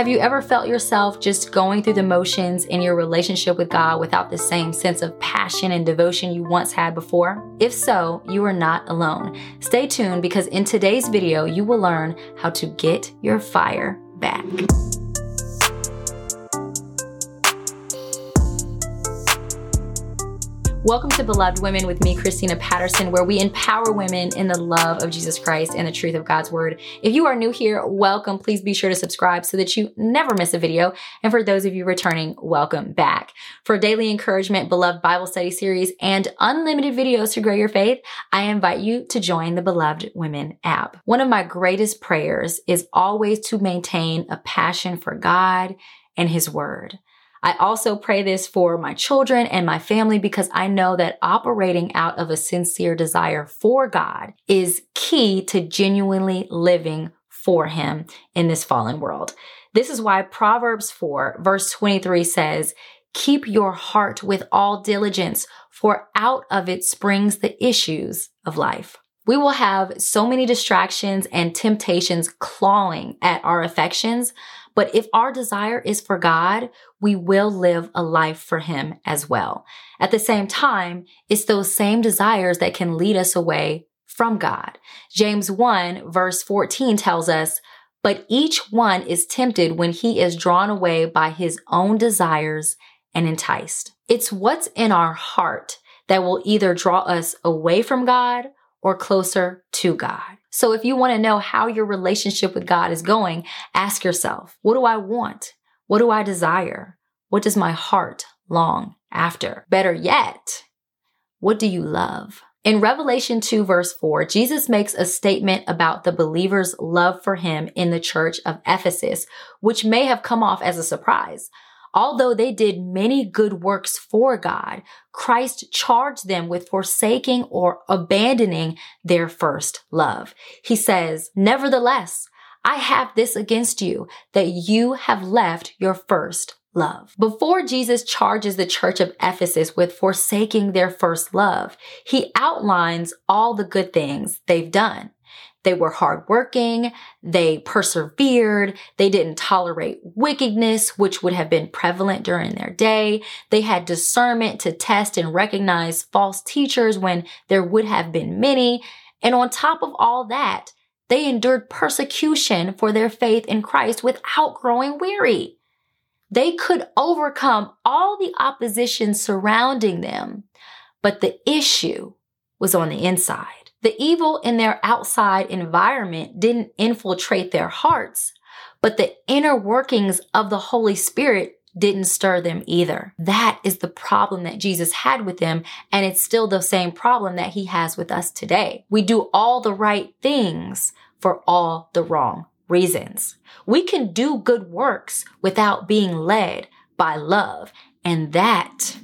Have you ever felt yourself just going through the motions in your relationship with God without the same sense of passion and devotion you once had before? If so, you are not alone. Stay tuned because in today's video, you will learn how to get your fire back. Welcome to Beloved Women with me, Christina Patterson, where we empower women in the love of Jesus Christ and the truth of God's Word. If you are new here, welcome. Please be sure to subscribe so that you never miss a video. And for those of you returning, welcome back. For daily encouragement, beloved Bible study series, and unlimited videos to grow your faith, I invite you to join the Beloved Women app. One of my greatest prayers is always to maintain a passion for God and His Word. I also pray this for my children and my family because I know that operating out of a sincere desire for God is key to genuinely living for Him in this fallen world. This is why Proverbs 4 verse 23 says, keep your heart with all diligence, for out of it springs the issues of life. We will have so many distractions and temptations clawing at our affections, but if our desire is for God, we will live a life for Him as well. At the same time, it's those same desires that can lead us away from God. James 1 verse 14 tells us, but each one is tempted when he is drawn away by his own desires and enticed. It's what's in our heart that will either draw us away from God or closer to God. So if you want to know how your relationship with God is going, ask yourself, what do I want? What do I desire? What does my heart long after? Better yet, what do you love? In Revelation 2 verse 4, Jesus makes a statement about the believer's love for him in the church of Ephesus, which may have come off as a surprise. Although they did many good works for God, Christ charged them with forsaking or abandoning their first love. He says, nevertheless, I have this against you that you have left your first love. Before Jesus charges the church of Ephesus with forsaking their first love, he outlines all the good things they've done. They were hardworking. They persevered. They didn't tolerate wickedness, which would have been prevalent during their day. They had discernment to test and recognize false teachers when there would have been many. And on top of all that, they endured persecution for their faith in Christ without growing weary. They could overcome all the opposition surrounding them, but the issue was on the inside. The evil in their outside environment didn't infiltrate their hearts, but the inner workings of the Holy Spirit didn't stir them either. That is the problem that Jesus had with them, and it's still the same problem that he has with us today. We do all the right things for all the wrong reasons. We can do good works without being led by love, and that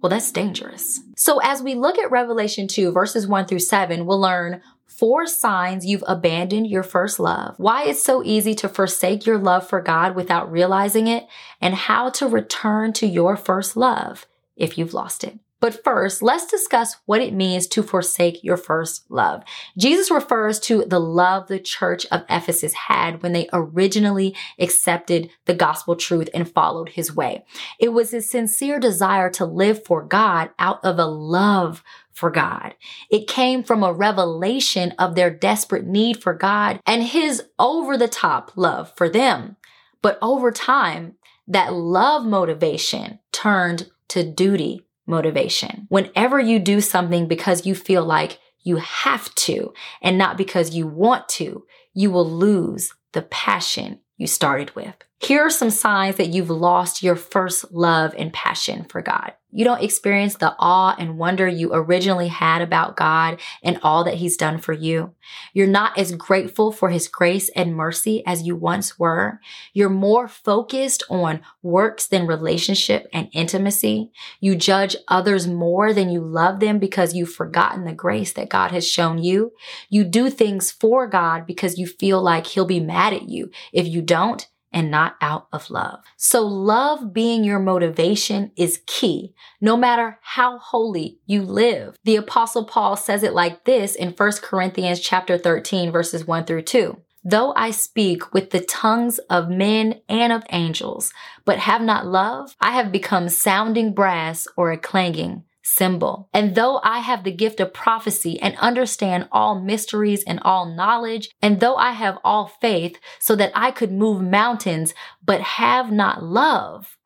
well, that's dangerous. So as we look at Revelation 2 verses 1 through 7, we'll learn four signs you've abandoned your first love, why it's so easy to forsake your love for God without realizing it, and how to return to your first love if you've lost it. But first, let's discuss what it means to forsake your first love. Jesus refers to the love the church of Ephesus had when they originally accepted the gospel truth and followed his way. It was a sincere desire to live for God out of a love for God. It came from a revelation of their desperate need for God and his over the top love for them. But over time, that love motivation turned to duty motivation. Whenever you do something because you feel like you have to and not because you want to, you will lose the passion you started with. Here are some signs that you've lost your first love and passion for God. You don't experience the awe and wonder you originally had about God and all that He's done for you. You're not as grateful for His grace and mercy as you once were. You're more focused on works than relationship and intimacy. You judge others more than you love them because you've forgotten the grace that God has shown you. You do things for God because you feel like He'll be mad at you if you don't and not out of love. So love being your motivation is key, no matter how holy you live. The apostle Paul says it like this in 1 Corinthians chapter 13 verses 1 through 2. Though I speak with the tongues of men and of angels, but have not love, I have become sounding brass or a clanging cymbal. And though I have the gift of prophecy and understand all mysteries and all knowledge, and though I have all faith so that I could move mountains, but have not love,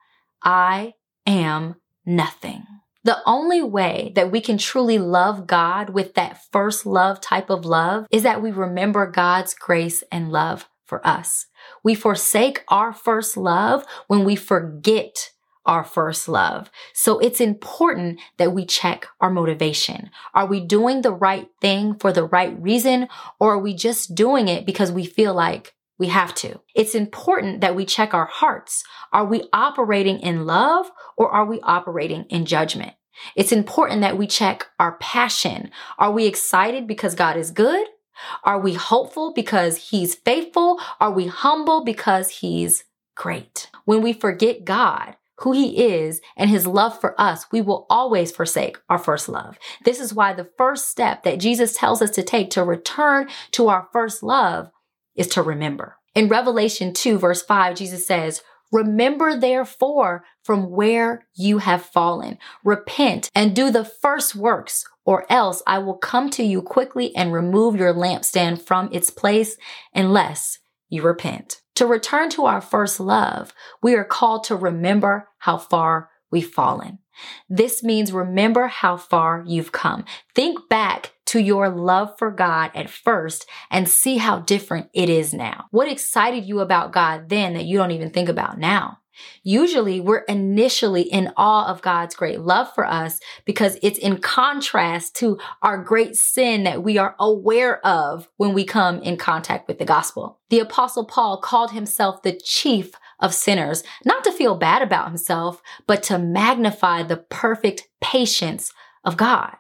I am nothing. The only way that we can truly love God with that first love type of love is that we remember God's grace and love for us. We forsake our first love when we forget our first love. So it's important that we check our motivation. Are we doing the right thing for the right reason or are we just doing it because we feel like we have to. It's important that we check our hearts. Are we operating in love or are we operating in judgment? It's important that we check our passion. Are we excited because God is good? Are we hopeful because he's faithful? Are we humble because he's great? When we forget God, who he is and his love for us, we will always forsake our first love. This is why the first step that Jesus tells us to take to return to our first love is to remember. In Revelation 2 verse 5, Jesus says, Remember therefore from where you have fallen. Repent and do the first works, or else I will come to you quickly and remove your lampstand from its place unless you repent. To return to our first love, we are called to remember how far we've fallen. This means remember how far you've come. Think back to your love for God at first and see how different it is now. What excited you about God then that you don't even think about now? Usually we're initially in awe of God's great love for us because it's in contrast to our great sin that we are aware of when we come in contact with the gospel. The apostle Paul called himself the chief of sinners, not to feel bad about himself, but to magnify the perfect patience of God.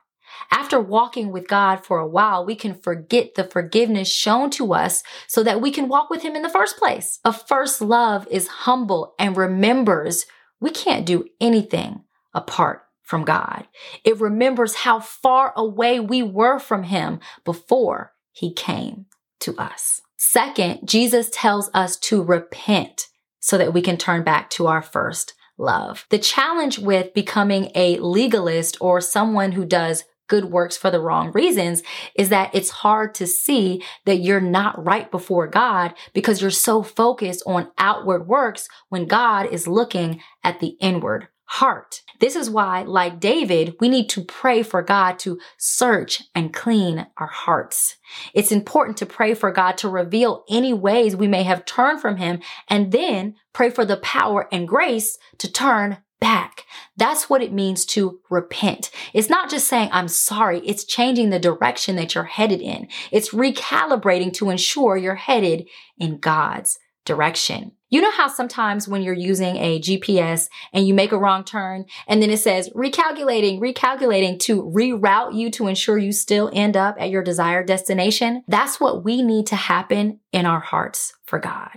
After walking with God for a while, we can forget the forgiveness shown to us so that we can walk with Him in the first place. A first love is humble and remembers we can't do anything apart from God. It remembers how far away we were from Him before He came to us. Second, Jesus tells us to repent so that we can turn back to our first love. The challenge with becoming a legalist or someone who does good works for the wrong reasons is that it's hard to see that you're not right before God because you're so focused on outward works when God is looking at the inward heart. This is why, like David, we need to pray for God to search and clean our hearts. It's important to pray for God to reveal any ways we may have turned from Him and then pray for the power and grace to turn back. That's what it means to repent. It's not just saying, I'm sorry. It's changing the direction that you're headed in. It's recalibrating to ensure you're headed in God's direction. You know how sometimes when you're using a GPS and you make a wrong turn and then it says recalculating, recalculating to reroute you to ensure you still end up at your desired destination? That's what we need to happen in our hearts for God.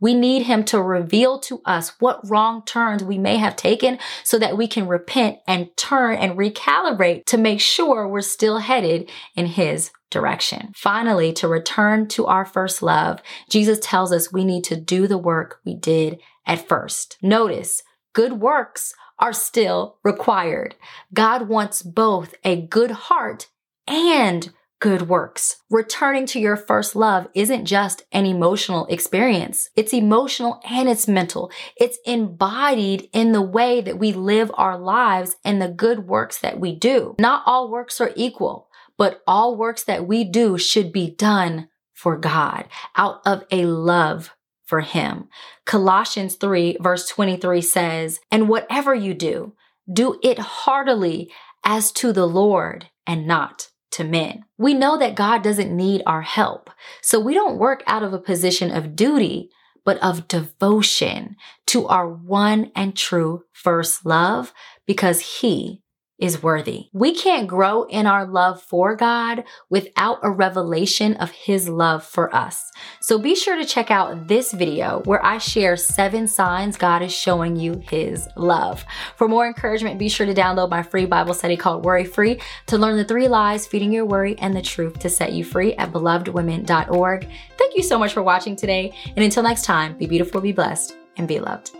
We need Him to reveal to us what wrong turns we may have taken so that we can repent and turn and recalibrate to make sure we're still headed in His direction. Finally, to return to our first love, Jesus tells us we need to do the work we did at first. Notice, good works are still required. God wants both a good heart and good works. Returning to your first love isn't just an emotional experience. It's emotional and it's mental. It's embodied in the way that we live our lives and the good works that we do. Not all works are equal but all works that we do should be done for God out of a love for Him. Colossians 3 verse 23 says, and whatever you do, do it heartily as to the Lord and not to men. We know that God doesn't need our help. So we don't work out of a position of duty, but of devotion to our one and true first love because he is worthy. We can't grow in our love for God without a revelation of His love for us. So be sure to check out this video where I share seven signs God is showing you His love. For more encouragement, be sure to download my free Bible study called Worry Free to learn the three lies feeding your worry and the truth to set you free at belovedwomen.org. Thank you so much for watching today. And until next time, be beautiful, be blessed, and be loved.